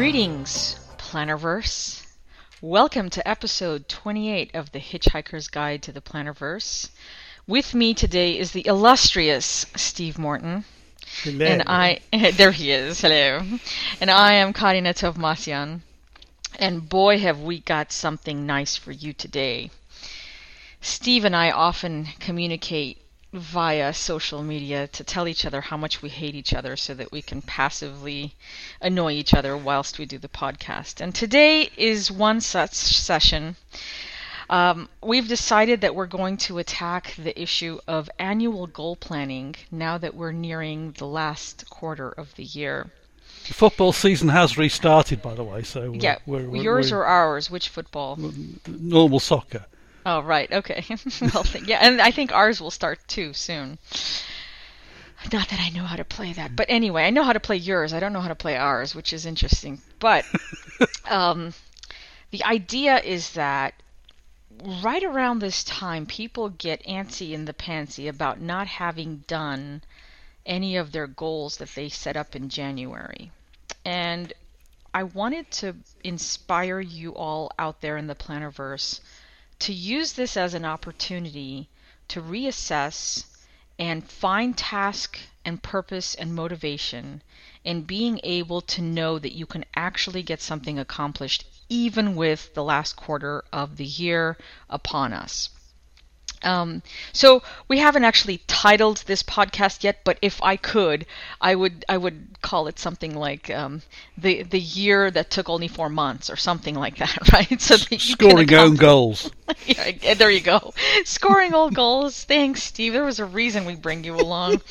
Greetings, Plannerverse. Welcome to episode 28 of The Hitchhiker's Guide to the Plannerverse. With me today is the illustrious Steve Morton. Hello. And I, there he is, hello. And I am Karina Tovmasyan. And boy, have we got something nice for you today. Steve and I often communicate via social media to tell each other how much we hate each other so that we can passively annoy each other whilst we do the podcast. And today is one such session. Um, we've decided that we're going to attack the issue of annual goal planning now that we're nearing the last quarter of the year. The football season has restarted, by the way. So we're, Yeah, we're, we're, yours we're or ours? Which football? normal soccer. Oh, right. Okay. well, yeah, and I think ours will start too soon. Not that I know how to play that, but anyway, I know how to play yours. I don't know how to play ours, which is interesting. But um, the idea is that right around this time, people get antsy in the pantsy about not having done any of their goals that they set up in January. And I wanted to inspire you all out there in the Plannerverse to use this as an opportunity to reassess and find task and purpose and motivation in being able to know that you can actually get something accomplished even with the last quarter of the year upon us. Um, so we haven't actually titled this podcast yet, but if I could, I would I would call it something like um, the the year that took only four months or something like that, right? So that Scoring own goals. yeah, there you go. Scoring all goals. Thanks, Steve. There was a reason we bring you along.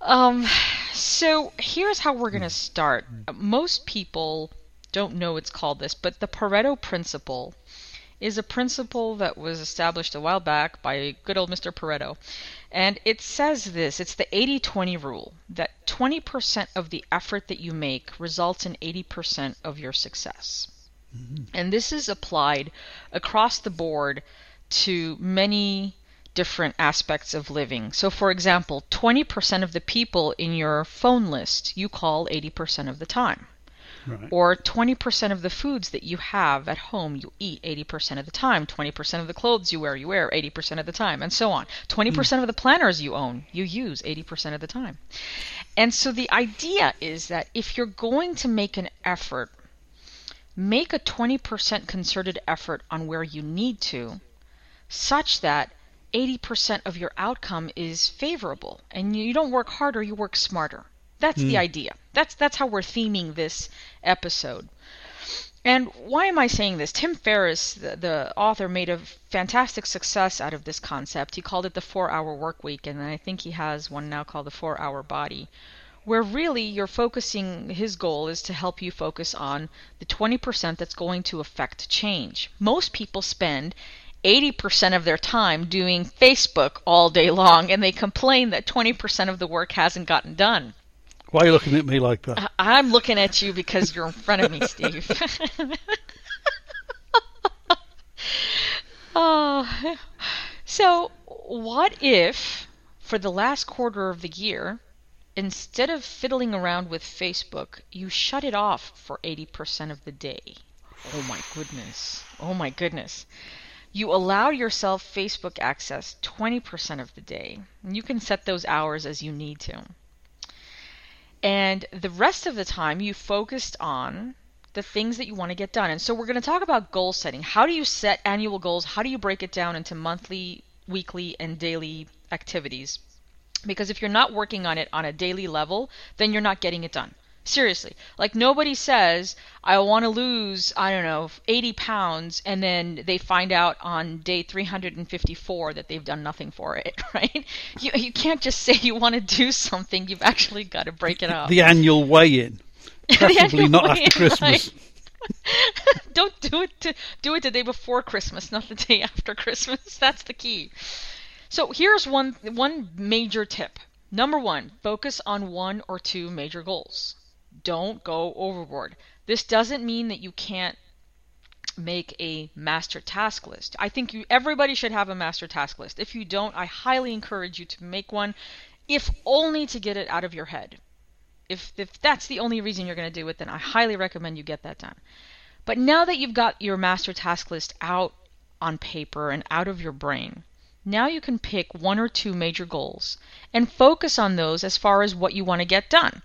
Um, so here's how we're going to start. Most people don't know it's called this, but the Pareto principle is a principle that was established a while back by good old Mr. Pareto. And it says this it's the 80 20 rule that 20% of the effort that you make results in 80% of your success. Mm-hmm. And this is applied across the board to many different aspects of living. So, for example, 20% of the people in your phone list you call 80% of the time. Right. Or 20% of the foods that you have at home you eat 80% of the time. 20% of the clothes you wear you wear 80% of the time, and so on. 20% mm. of the planners you own you use 80% of the time. And so the idea is that if you're going to make an effort, make a 20% concerted effort on where you need to, such that 80% of your outcome is favorable. And you don't work harder, you work smarter. That's the mm. idea. That's that's how we're theming this episode. And why am I saying this? Tim Ferriss, the, the author, made a fantastic success out of this concept. He called it the four hour work week, and I think he has one now called the four hour body, where really you're focusing, his goal is to help you focus on the 20% that's going to affect change. Most people spend 80% of their time doing Facebook all day long, and they complain that 20% of the work hasn't gotten done. Why are you looking at me like that? Uh, I'm looking at you because you're in front of me, Steve. oh, so what if, for the last quarter of the year, instead of fiddling around with Facebook, you shut it off for 80% of the day? Oh my goodness. Oh my goodness. You allow yourself Facebook access 20% of the day. You can set those hours as you need to. And the rest of the time, you focused on the things that you want to get done. And so, we're going to talk about goal setting. How do you set annual goals? How do you break it down into monthly, weekly, and daily activities? Because if you're not working on it on a daily level, then you're not getting it done. Seriously. Like, nobody says, I want to lose, I don't know, 80 pounds, and then they find out on day 354 that they've done nothing for it, right? You, you can't just say you want to do something, you've actually got to break it up. The annual weigh-in, preferably not after Christmas. Don't do it to do it the day before Christmas, not the day after Christmas. That's the key. So here's one one major tip. Number one, focus on one or two major goals. Don't go overboard. This doesn't mean that you can't make a master task list. I think you everybody should have a master task list. If you don't, I highly encourage you to make one if only to get it out of your head. If if that's the only reason you're going to do it, then I highly recommend you get that done. But now that you've got your master task list out on paper and out of your brain, now you can pick one or two major goals and focus on those as far as what you want to get done.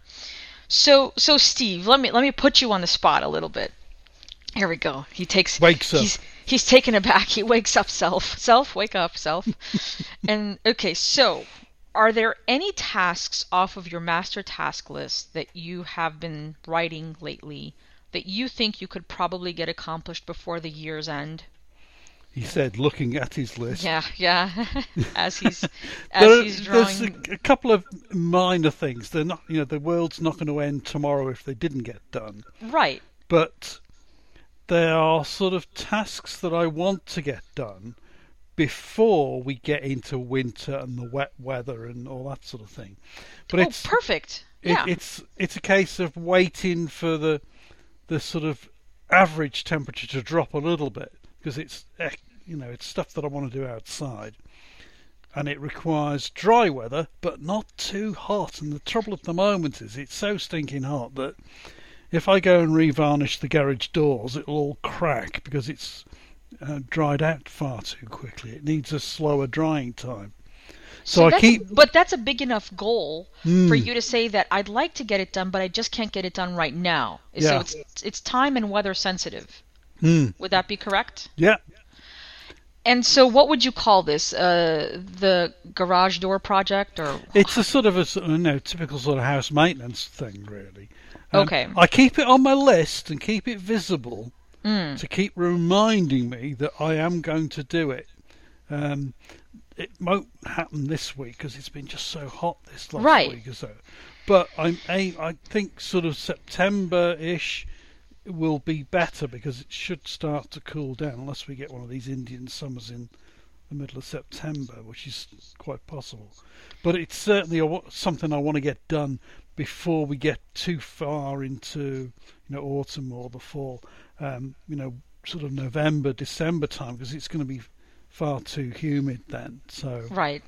So so Steve, let me let me put you on the spot a little bit. Here we go. He takes Wakes up. He's he's taken aback. He wakes up self. Self, wake up, self. and okay, so are there any tasks off of your master task list that you have been writing lately that you think you could probably get accomplished before the year's end? He said, looking at his list. Yeah, yeah. as he's as he's there's drawing. a, a couple of minor things. They're not, you know, the world's not going to end tomorrow if they didn't get done. Right. But there are sort of tasks that I want to get done before we get into winter and the wet weather and all that sort of thing. But oh, it's perfect. it, Yeah. it's it's a case of waiting for the the sort of average temperature to drop a little bit because it's eh, you know it's stuff that I want to do outside and it requires dry weather but not too hot and the trouble at the moment is it's so stinking hot that if I go and revarnish the garage doors it'll all crack because it's uh, dried out far too quickly it needs a slower drying time so, I keep but that's a big enough goal for Mm. you to say that I'd like to get it done, but I just can't get it done right now. So Yeah. it's it's time and weather sensitive. Mm, Would that be correct? yeah And so, what would you call this? Uh, the garage door project, or It's a sort of a you know, typical sort of house maintenance thing, really. Um, Okay. I keep it on my list and keep it visible Mm. to keep reminding me that I am going to do it. Um, it won't happen this week because it's been just so hot this last Right. week or so. But I'm a, I think sort of September-ish will be better because it should start to cool down unless we get one of these Indian summers in the middle of September, which is quite possible. But it's certainly a, something I want to get done before we get too far into you know autumn or the fall. Um, you know, sort of November, December time because it's going to be far too humid then. So right?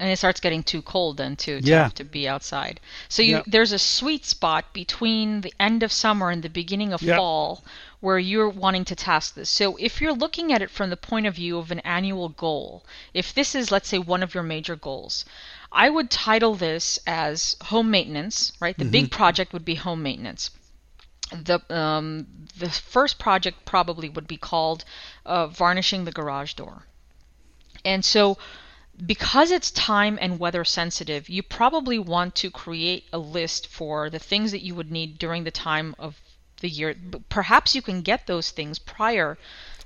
And it starts getting too cold then too to Yeah. have to be outside. So you there's a sweet spot between the end of summer and the beginning of fall where you're wanting to task this. So if you're looking at it from the point of view of an annual goal, if this is let's say one of your major goals, I would title this as home maintenance, right? The big project would be home maintenance. The um, the first project probably would be called uh, varnishing the garage door. And so because it's time and weather sensitive, you probably want to create a list for the things that you would need during the time of the year. Perhaps you can get those things prior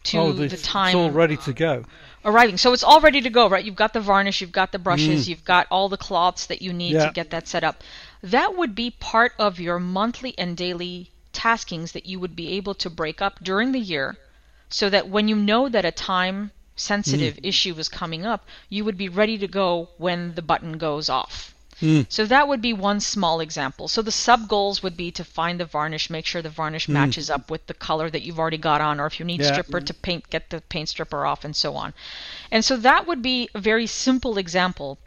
to oh, the time it's all ready to go. arriving. So it's all ready to go, right? You've got the varnish, you've got the brushes, you've got all the cloths that you need Mm. Yeah. to get that set up. That would be part of your monthly and daily taskings that you would be able to break up during the year so that when you know that a time sensitive Mm. issue is coming up, you would be ready to go when the button goes off. Mm. So that would be one small example. So the sub goals would be to find the varnish, make sure the varnish matches up with the color that you've already got on, or if you need Mm. Yeah. stripper to paint, get the paint stripper off, and so on. And so that would be a very simple example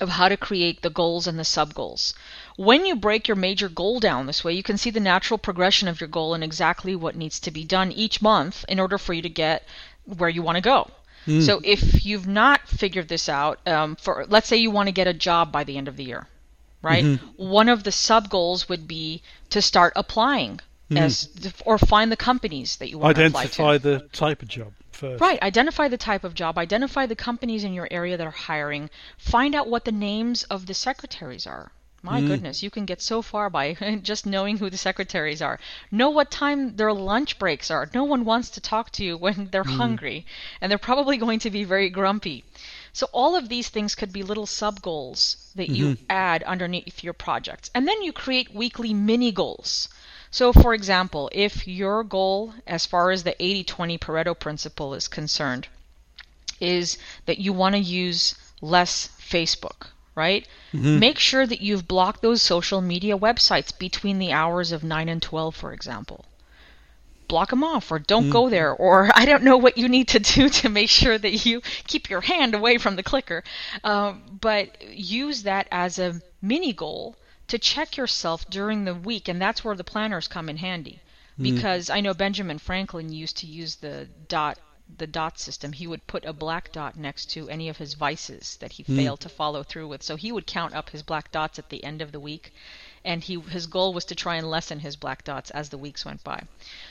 of how to create the goals and the sub goals. When you break your major goal down this way, you can see the natural progression of your goal and exactly what needs to be done each month in order for you to get where you want to go. Hmm. So if you've not figured this out, um, for let's say you want to get a job by the end of the year, right? Mm-hmm. One of the sub goals would be to start applying hmm. as or find the companies that you want to apply to. Identify the type of job first. Right. Identify the type of job. Identify the companies in your area that are hiring. Find out what the names of the secretaries are. My hmm. goodness, you can get so far by just knowing who the secretaries are. Know what time their lunch breaks are. No one wants to talk to you when they're hmm. hungry, and they're probably going to be very grumpy. So all of these things could be little sub goals that you mm-hmm. add underneath your projects. And then you create weekly mini goals. So, for example, if your goal, as far as the 80 20 Pareto principle is concerned, is that you want to use less Facebook, right? Mm-hmm. Make sure that you've blocked those social media websites between the hours of 9 and 12, for example. Block them off, or don't go mm-hmm. there, or I don't know what you need to do to make sure that you keep your hand away from the clicker. Um, but use that as a mini goal to check yourself during the week, and that's where the planners come in handy. Mm-hmm. Because I know Benjamin Franklin used to use the dot the dot system. He would put a black dot next to any of his vices that he hmm. failed to follow through with. So he would count up his black dots at the end of the week, and he his goal was to try and lessen his black dots as the weeks went by.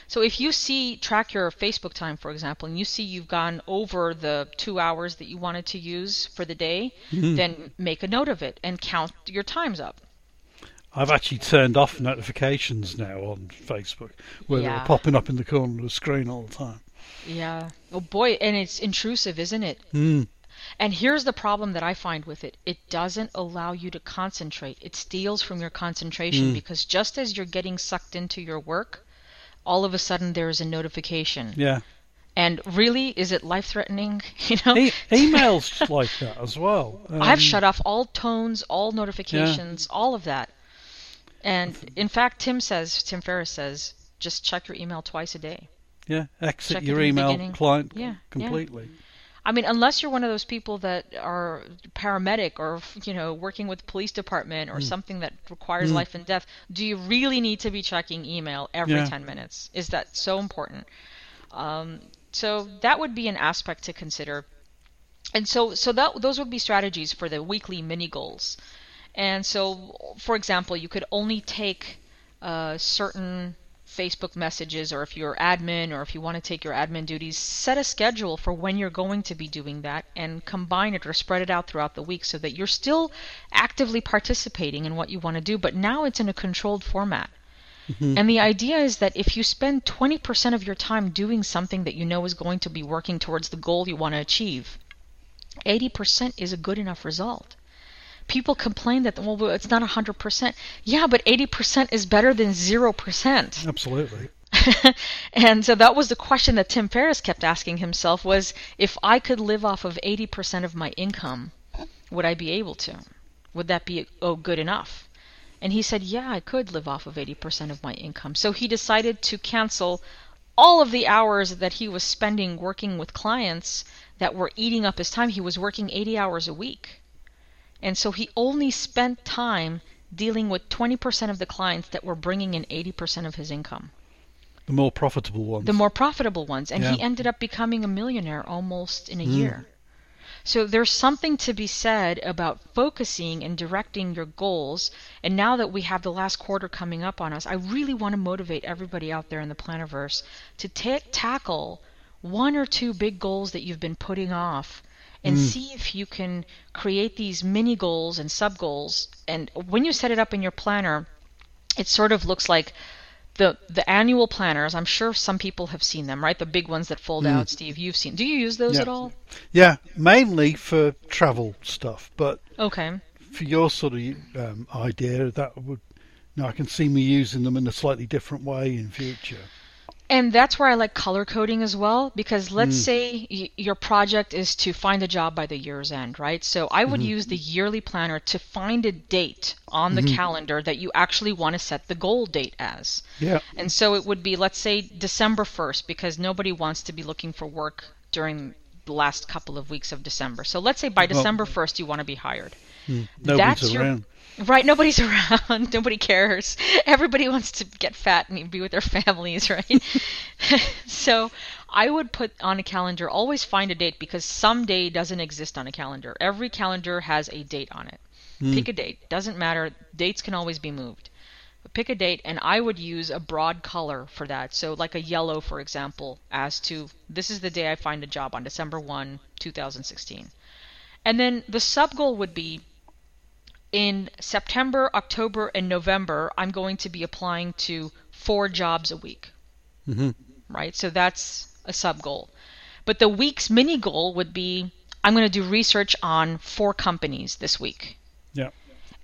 So if you see track your Facebook time, for example, and you see you've gone over the two hours that you wanted to use for the day, hmm. then make a note of it and count your times up. I've actually turned off notifications now on Facebook, where Yeah. they're popping up in the corner of the screen all the time. Yeah. Oh boy, and it's intrusive, isn't it? Mm. And here's the problem that I find with it it doesn't allow you to concentrate. It steals from your concentration because just as you're getting sucked into your work, all of a sudden there's a notification. Yeah. And really, is it life threatening? You know? E- emails like that as well. I've Um, shut off all tones, all notifications, all of that. And in fact, Tim says, Tim Ferriss says, just check your email twice a day. Yeah, exit check your email client Yeah, yeah. completely. I mean, unless you're one of those people that are paramedic or you know working with the police department or Hmm. something that requires life and death, do you really need to be checking email every Yeah. 10 minutes? Is that so important? Um, so that would be an aspect to consider. And so, so that those would be strategies for the weekly mini goals. And so, for example, you could only take uh, certain Facebook messages, or if you're admin, or if you want to take your admin duties, set a schedule for when you're going to be doing that and combine it or spread it out throughout the week so that you're still actively participating in what you want to do, but now it's in a controlled format. Mm-hmm. And the idea is that if you spend 20% of your time doing something that you know is going to be working towards the goal you want to achieve, 80% is a good enough result. People complain that, well, it's not 100%. Yeah, but 80% is better than 0%. Absolutely. and so that was the question that Tim Ferriss kept asking himself was if I could live off of 80% of my income, would I be able to? Would that be oh good enough? And he said, "Yeah, I could live off of 80% of my income." So he decided to cancel all of the hours that he was spending working with clients that were eating up his time. He was working 80 hours a week. And so he only spent time dealing with 20% of the clients that were bringing in 80% of his income. The more profitable ones. the more profitable ones. And he ended up becoming a millionaire almost in a mm. year. So there's something to be said about focusing and directing your goals. And now that we have the last quarter coming up on us i really want to motivate everybody out there in the plannerverse to ta- tackle one or two big goals that you've been putting off and see if you can create these mini goals and sub goals and when you set it up in your planner it sort of looks like the the annual planners. I'm sure some people have seen them, right? The big ones that fold out. Steve, you've seen. Do you use those Yeah. at all? yeah, mainly for travel stuff, but Okay. for your sort of um, idea, that would. now I can see me using them in a slightly different way in future. And that's where I like color coding as well, because let's mm. say y- your project is to find a job by the year's end, right? So I would mm-hmm. use the yearly planner to find a date on the mm-hmm. calendar that you actually want to set the goal date as. Yeah, And so it would be, let's say, December 1st, because nobody wants to be looking for work during the last couple of weeks of December. So let's say by December 1st, you want to be hired. Hmm. nobody's That's your- around. Right, nobody's around. Nobody cares. Everybody wants to get fat and be with their families, right? so I would put on a calendar, always find a date because some day doesn't exist on a calendar. Every calendar has a date on it. Hmm. Pick a date. Doesn't matter. Dates can always be moved. Pick a date, and I would use a broad color for that. So, like a yellow, for example, as to this is the day I find a job on December 1, 2016. And then the sub goal would be in September, October, and November, I'm going to be applying to four jobs a week. Mhm. Right? So that's a sub goal. But the week's mini goal would be I'm going to do research on four companies this week. Yeah,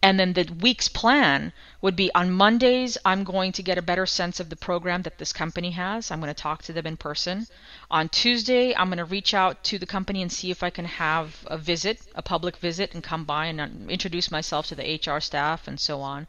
And then the week's plan would be on Mondays, I'm going to get a better sense of the program that this company has. I'm going to talk to them in person. On Tuesday, I'm going to reach out to the company and see if I can have a visit, a public visit, and come by and uh, introduce myself to the HR staff and so on.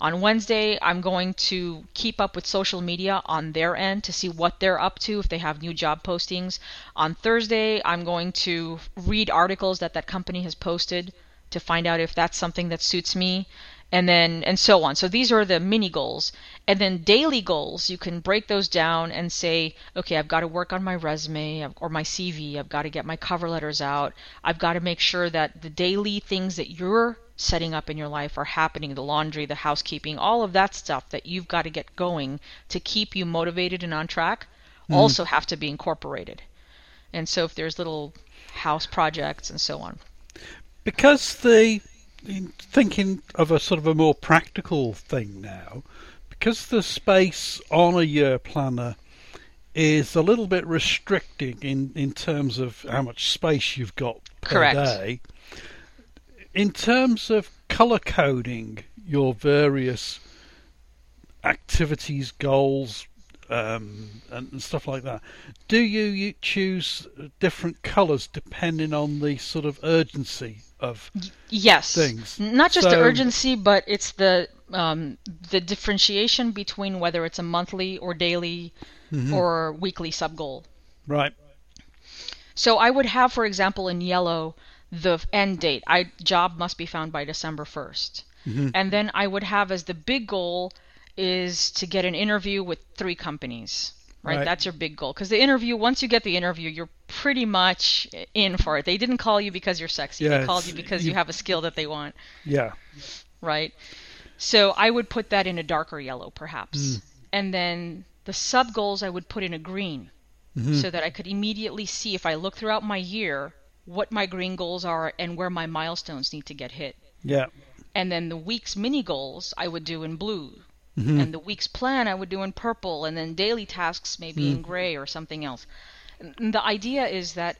On Wednesday, I'm going to keep up with social media on their end to see what they're up to, if they have new job postings. On Thursday, I'm going to read articles that that company has posted to find out if that's something that suits me. and then and so on. So these are the mini goals. And then daily goals, you can break those down and say, okay, I've got to work on my resume or my CV. I've got to get my cover letters out. I've got to make sure that the daily things that you're setting up in your life are happening the laundry, the housekeeping, all of that stuff that you've got to get going to keep you motivated and on track mm. also have to be incorporated. And so if there's little house projects and so on. Because the thinking of a sort of a more practical thing now, because the space on a year planner is a little bit restricting in, in terms of how much space you've got per Correct. day. In terms of color coding your various activities, goals, um, and stuff like that. Do you, you choose different colours depending on the sort of urgency of yes things? Not just so, the urgency, but it's the um, the differentiation between whether it's a monthly or daily mm-hmm. or weekly sub goal. Right. So I would have, for example, in yellow, the end date. I job must be found by December 1st. Mm-hmm. And then I would have as the big goal is to get an interview with three companies. Right? right. That's your big goal. Because the interview, once you get the interview, you're pretty much in for it. They didn't call you because you're sexy. Yeah, they called you because you, you, have a skill that they want. Yeah. Right. So I would put that in a darker yellow, perhaps. Mm. And then the sub goals I would put in a green, mm-hmm. so that I could immediately see if I look throughout my year what my green goals are and where my milestones need to get hit. Yeah. And then the week's mini goals I would do in blue Mm-hmm. And the week's plan I would do in purple, and then daily tasks maybe mm. in gray or something else. And the idea is that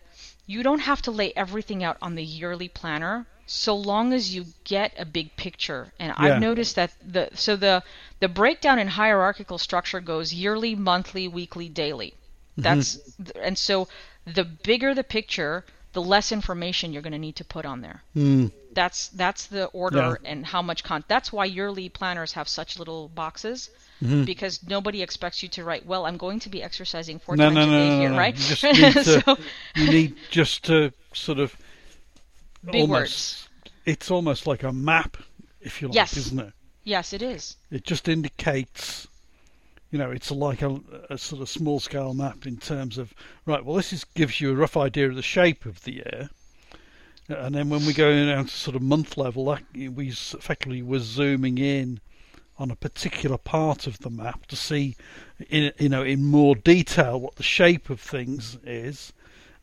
you don't have to lay everything out on the yearly planner so long as you get a big picture. And yeah. I've noticed that the so the the breakdown in hierarchical structure goes yearly, monthly, weekly, daily. Mm-hmm. That's mm-hmm. and so the bigger the picture, the less information you're going to need to put on there. Mm. That's that's the order yeah. and how much con. That's why yearly planners have such little boxes. Mm-hmm. Because nobody expects you to write. Well, I'm going to be exercising four no, times no, a day no, here, right? You, just need to, so, you need just to sort of big almost, words. It's almost like a map, if you like, yes. isn't it? Yes, it is. It just indicates you know, it's like a, a, sort of small scale map in terms of right. Well, this is, gives you a rough idea of the shape of the year, and then when we go down to sort of month level, that, we effectively were zooming in on a particular part of the map to see, in you know, in more detail what the shape of things is,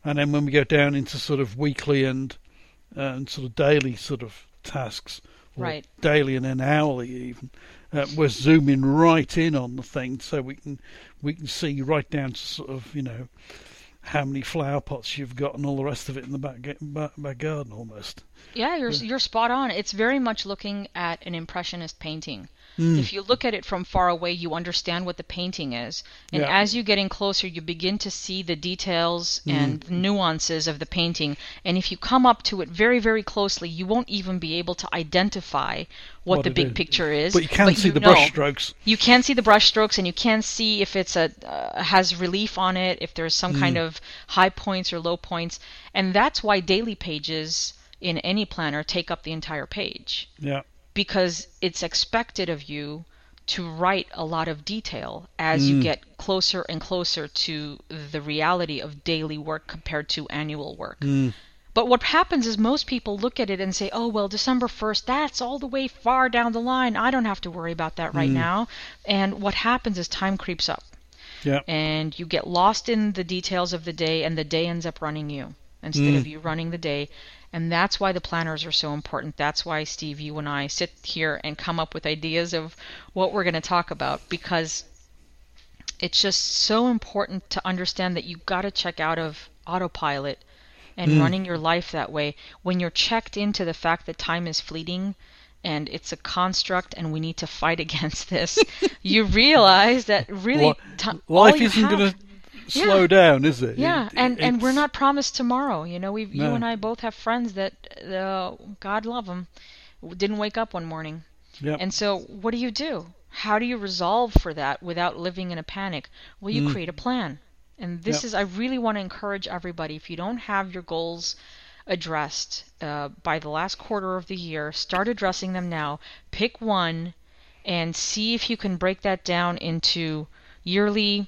and then when we go down into sort of weekly and and sort of daily sort of tasks, right. daily and then hourly even uh, we're zooming right in on the thing so we can we can see right down to sort of you know how many flower pots you've got and all the rest of it in the back, back, back garden almost. Yeah, you're yeah. you're spot on. It's very much looking at an impressionist painting. Mm. If you look at it from far away, you understand what the painting is. And yeah. as you get in closer, you begin to see the details mm. and nuances of the painting. And if you come up to it very, very closely, you won't even be able to identify what, what the big is. picture is. But you can see you the brush strokes. You can see the brush strokes, and you can see if it's a uh, has relief on it, if there's some mm. kind of high points or low points. And that's why daily pages in any planner take up the entire page. Yeah because it's expected of you to write a lot of detail as mm. you get closer and closer to the reality of daily work compared to annual work. Mm. But what happens is most people look at it and say, oh, well, December 1st, that's all the way far down the line. I don't have to worry about that right mm. now. And what happens is time creeps up. Yeah. And you get lost in the details of the day, and the day ends up running you instead of mm. you running the day. And that's why the planners are so important. That's why, Steve, you and I sit here and come up with ideas of what we're going to talk about because it's just so important to understand that you've got to check out of autopilot and mm. running your life that way. When you're checked into the fact that time is fleeting and it's a construct and we need to fight against this, you realize that really well, t- life isn't going to slow yeah. down, is it? Yeah, it, and and we're not promised tomorrow. You know, we no. you and I both have friends that uh, God love them didn't wake up one morning. Yep. And so, what do you do? How do you resolve for that without living in a panic? Well, you mm. create a plan. And this yep. is I really want to encourage everybody if you don't have your goals addressed uh, by the last quarter of the year. Start addressing them now. Pick one and see if you can break that down into yearly,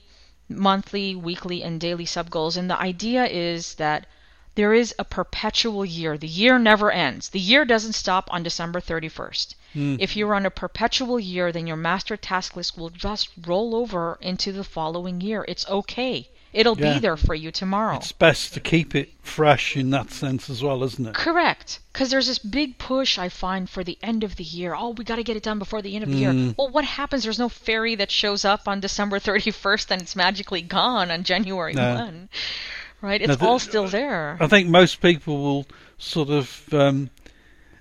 monthly, weekly, and daily sub goals. And the idea is that there is a perpetual year. The year never ends. The year doesn't stop on December 31st. Mm. If you're on a perpetual year, then your master task list will just roll over into the following year. It's okay. It'll Yeah. be there for you tomorrow. It's best to keep it fresh in that sense as well, isn't it? Correct. Because there's this big push I find for the end of the year. Oh, we got to get it done before the end of the year. Mm. Well, what happens? There's no fairy that shows up on December 31st and it's magically gone on January No. 1. Right? It's No, the- all still there. I think most people will sort of um,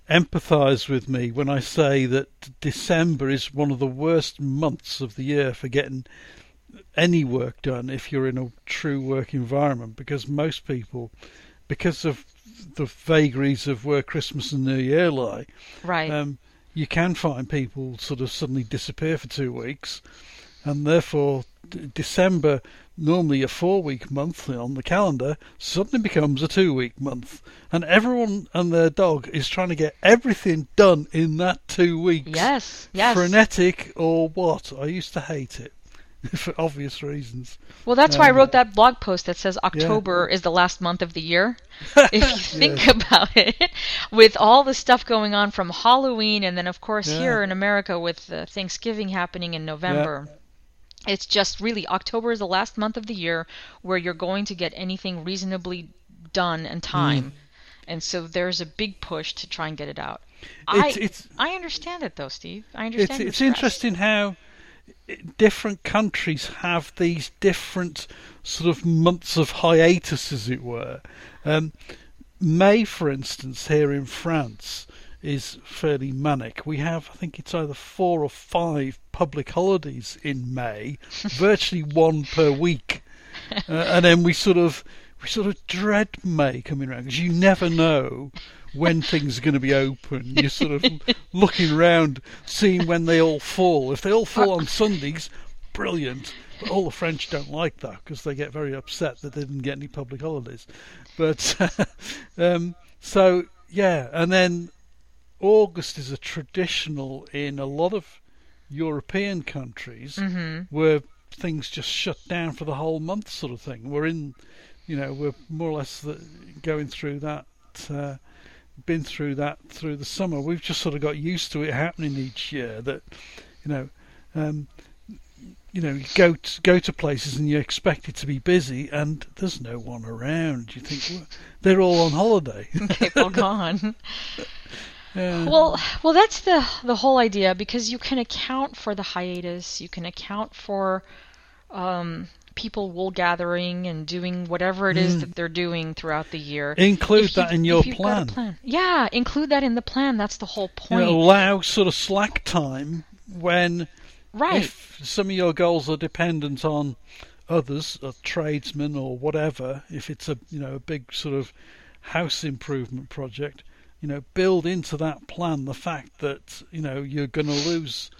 empathise with me when I say that December is one of the worst months of the year for getting any work done if you're in a true work environment because most people, because of the vagaries of where Christmas and New Year lie, right. um, you can find people sort of suddenly disappear for two weeks, and therefore d- December, normally a four-week month on the calendar, suddenly becomes a two-week month, and everyone and their dog is trying to get everything done in that two weeks. yes. Yes. Frenetic or what? I used to hate it for obvious reasons. Well, that's why I Um, wrote that blog post that says October is the last month of the year. if you think about it, with all the stuff going on from Halloween, and then, of course, Yeah. here in America with uh, Thanksgiving happening in November. It's just really October is the last month of the year where you're going to get anything reasonably done and time. Mm. And so there's a big push to try and get it out. It's I, it's I understand it though, Steve. I understand. it's stress. interesting how different countries have these different sort of months of hiatus, as it were. Um, May, for instance, here in France is fairly manic. We have, I think it's either four or five public holidays in May, virtually one per week, uh, and then we sort of we sort of dread May coming around because you never know when things are going to be open. You're sort of looking around, seeing when they all fall. If they all fall on Sundays, brilliant. But all the French don't like that because they get very upset that they didn't get any public holidays. But um, so yeah, and then August is a traditional in a lot of European countries hmm where things just shut down for the whole month, sort of thing. We're in, you know, we're more or less the, going through that, uh, been through that through the summer. We've just sort of got used to it happening each year. That, you know, um, you know, you go to, go to places and you expect it to be busy, and there's no one around. You think well, they're all on holiday. People gone. Yeah. Well, well, that's the the whole idea because you can account for the hiatus, you can account for um, people wool gathering and doing whatever it is Mm. that they're doing throughout the year. include you- that in your if you've got a plan. plan. Yeah, include that in the plan. That's the whole You point. know, allow sort of slack time when right. If some of your goals are dependent on others, a tradesman or whatever, if it's a you know a big sort of house improvement project, you know, build into that plan the fact that you know you're going to lose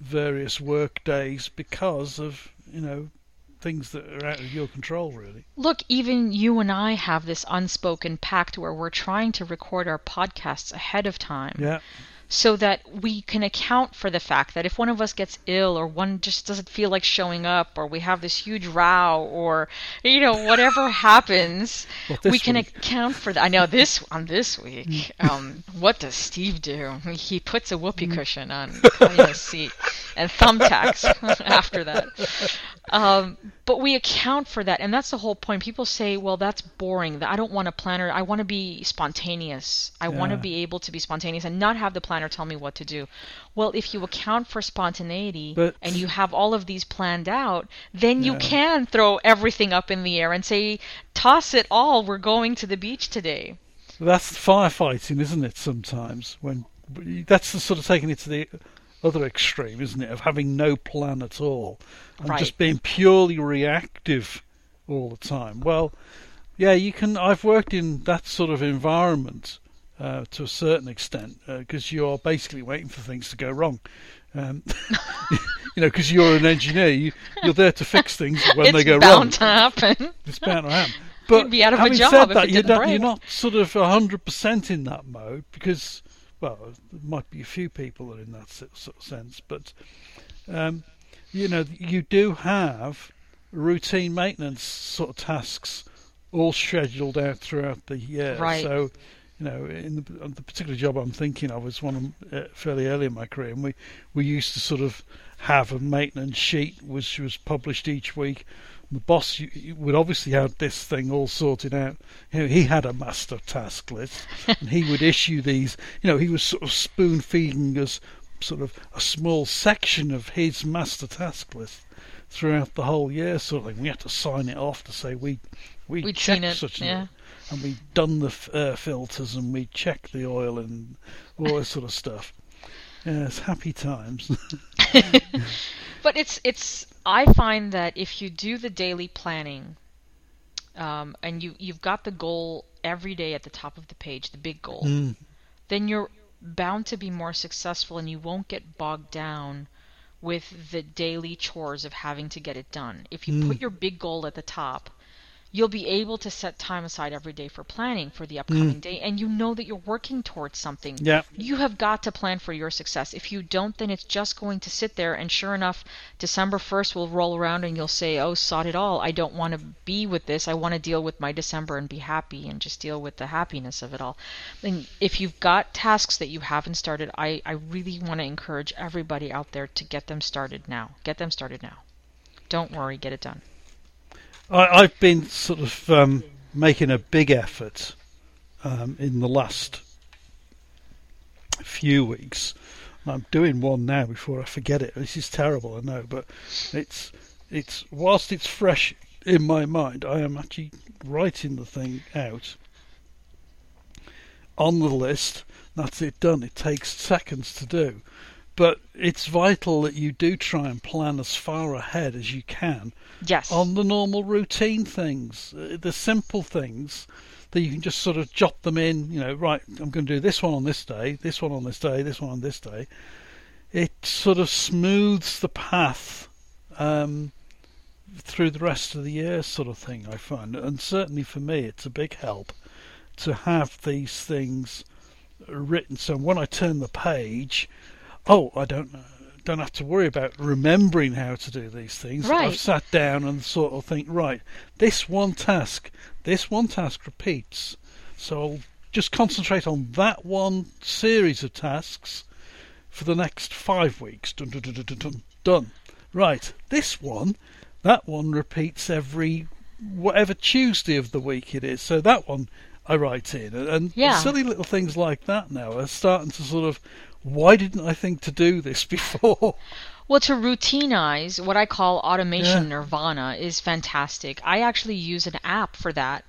various work days because of you know things that are out of your control, really. Look, even you and I have this unspoken pact where we're trying to record our podcasts ahead of time. Yeah, so that we can account for the fact that if one of us gets ill or one just doesn't feel like showing up or we have this huge row or you know whatever happens Well, we can week. account for that i know this on this week um, what does steve do? He puts a whoopee cushion on Claudia's seat and thumbtacks after that. Um, but we account for that and that's the whole point. People say well that's boring. I don't want a planner. I want to be spontaneous. I want to be able to be spontaneous and not have the planner tell me what to do. Well if you account for spontaneity But- and you have all of these planned out then you can throw everything up in the air and say toss it all. We're going to the beach today. That's firefighting, isn't it? Sometimes when that's the sort of taking it to the other extreme, isn't it? Of having no plan at all and Right. just being purely reactive all the time. Well, yeah, you can. I've worked in that sort of environment uh, to a certain extent because you're basically waiting for things to go wrong. Um, you know, because you're an engineer, you, you're there to fix things when it's they go wrong. It's bound to happen It's bound to happen. But You'd be out of a having job said that, you're, didn't you're not sort of hundred percent in that mode because, well, there might be a few people that are in that sort of sense, but um, you know, you do have routine maintenance sort of tasks all scheduled out throughout the year. Right. So, you know, in the, the particular job I'm thinking of was one of, uh, fairly early in my career, and we we used to sort of have a maintenance sheet which was published each week. The boss would obviously have this thing all sorted out. You know, he had a master task list, and he would issue these. You know, he was sort of spoon feeding us sort of a small section of his master task list throughout the whole year, sort of thing. We had to sign it off to say we we We'd checked it, such yeah. and and we done the uh, filters and we checked the oil and all this sort of stuff. Yes, happy times. But it's it's. I find that if you do the daily planning, um, and you you've got the goal every day at the top of the page, the big goal, Mm. then you're bound to be more successful, and you won't get bogged down with the daily chores of having to get it done. If you Mm. put your big goal at the top, you'll be able to set time aside every day for planning for the upcoming mm. day, and you know that you're working towards something. Yeah. You have got to plan for your success. If you don't, then it's just going to sit there, and sure enough, December 1st will roll around and you'll say, Oh, sod it all. I don't want to be with this. I want to deal with my December and be happy and just deal with the happiness of it all. And if you've got tasks that you haven't started, I, I really want to encourage everybody out there to get them started now. Get them started now. Don't worry, get it done. I, I've been sort of um, making a big effort um, in the last few weeks. I'm doing one now before I forget it. This is terrible, I know, but it's it's whilst it's fresh in my mind, I am actually writing the thing out on the list. That's it done. It takes seconds to do. But it's vital that you do try and plan as far ahead as you can Yes. on the normal routine things, uh, the simple things that you can just sort of jot them in. You know, right, I'm going to do this one on this day, this one on this day, this one on this day. It sort of smooths the path um, through the rest of the year, sort of thing. I find, and certainly for me, it's a big help to have these things written. So when I turn the page, oh, I don't uh, don't have to worry about remembering how to do these things. Right. I've sat down and sort of think, right, this one task, this one task repeats. So I'll just concentrate on that one series of tasks for the next five weeks. Dun, dun, dun, dun, dun, dun. Done. Right. This one, that one repeats every whatever Tuesday of the week it is. So that one I write in, and, and Yeah. silly little things like that now are starting to sort of. Why didn't I think to do this before? Well, to routinize what I call automation Yeah. nirvana is fantastic. I actually use an app for that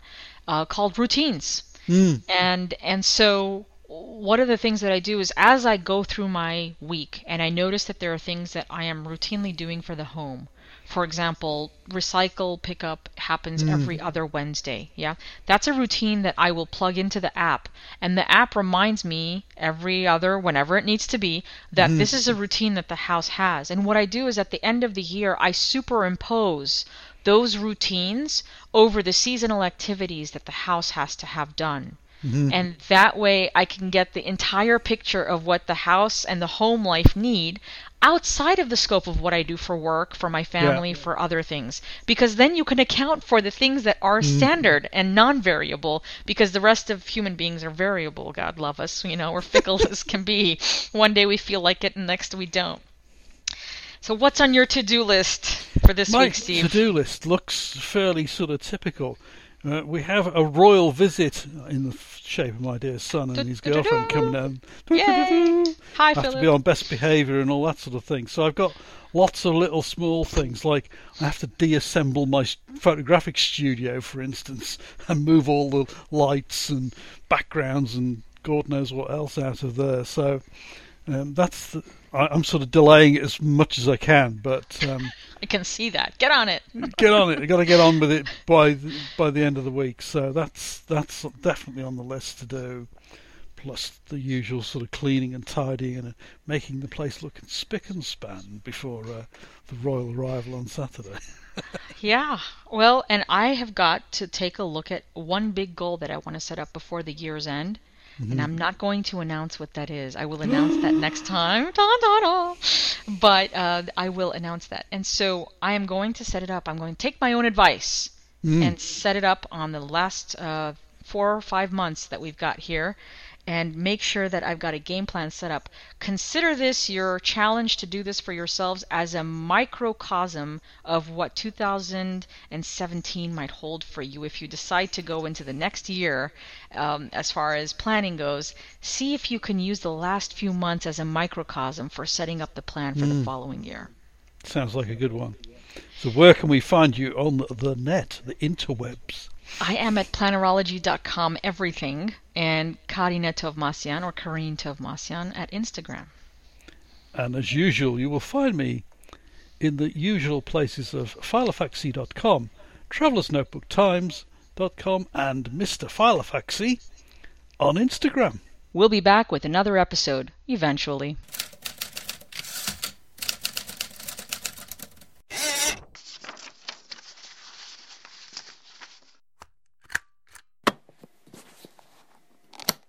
uh, called Routines, Mm. and and so one of the things that I do is as I go through my week and I notice that there are things that I am routinely doing for the home. For example, recycle pickup happens mm. every other Wednesday. Yeah. That's a routine that I will plug into the app. And the app reminds me every other, whenever it needs to be, that mm. this is a routine that the house has. And what I do is at the end of the year, I superimpose those routines over the seasonal activities that the house has to have done. Mm-hmm. And that way I can get the entire picture of what the house and the home life need outside of the scope of what I do for work, for my family, for other things. Because then you can account for the things that are mm-hmm. standard and non variable, because the rest of human beings are variable, God love us. You know, we're fickle as can be. One day we feel like it, and next we don't. So, what's on your to do list for this My week, Steve? to-do list looks fairly sort of typical. Uh, we have a royal visit in the shape of my dear son and his girlfriend coming down. Yay! Hi, have to be on best behaviour and all that sort of thing. So I've got lots of little small things like I have to deassemble my photographic studio, for instance, and move all the lights and backgrounds and God knows what else out of there. So um, that's the, I, I'm sort of delaying it as much as I can, but. Um, I can see that. Get on it. get on it. You've got to get on with it by the, by the end of the week. So that's that's definitely on the list to do. plus the usual sort of cleaning and tidying and uh, making the place look spick and span before uh, the royal arrival on Saturday. yeah, well, and I have got to take a look at one big goal that I want to set up before the year's end. Mm-hmm. And I'm not going to announce what that is. I will announce that next time. Da, da, da. But uh, I will announce that. And so I am going to set it up. I'm going to take my own advice mm. and set it up on the last uh, four or five months that we've got here and make sure that I've got a game plan set up. Consider this your challenge to do this for yourselves as a microcosm of what 2017 might hold for you. If you decide to go into the next year, um, as far as planning goes, see if you can use the last few months as a microcosm for setting up the plan for mm. the hmm. following year. Sounds like a good one. So, where can we find you on the net, the interwebs? I am at plannerology.com everything and Karina Tovmasyan or Karine Tovmasyan at Instagram. And as usual, you will find me in the usual places of philofaxy.com, travelersnotebooktimes.com, and Mr. Philofaxy on Instagram. We'll be back with another episode eventually.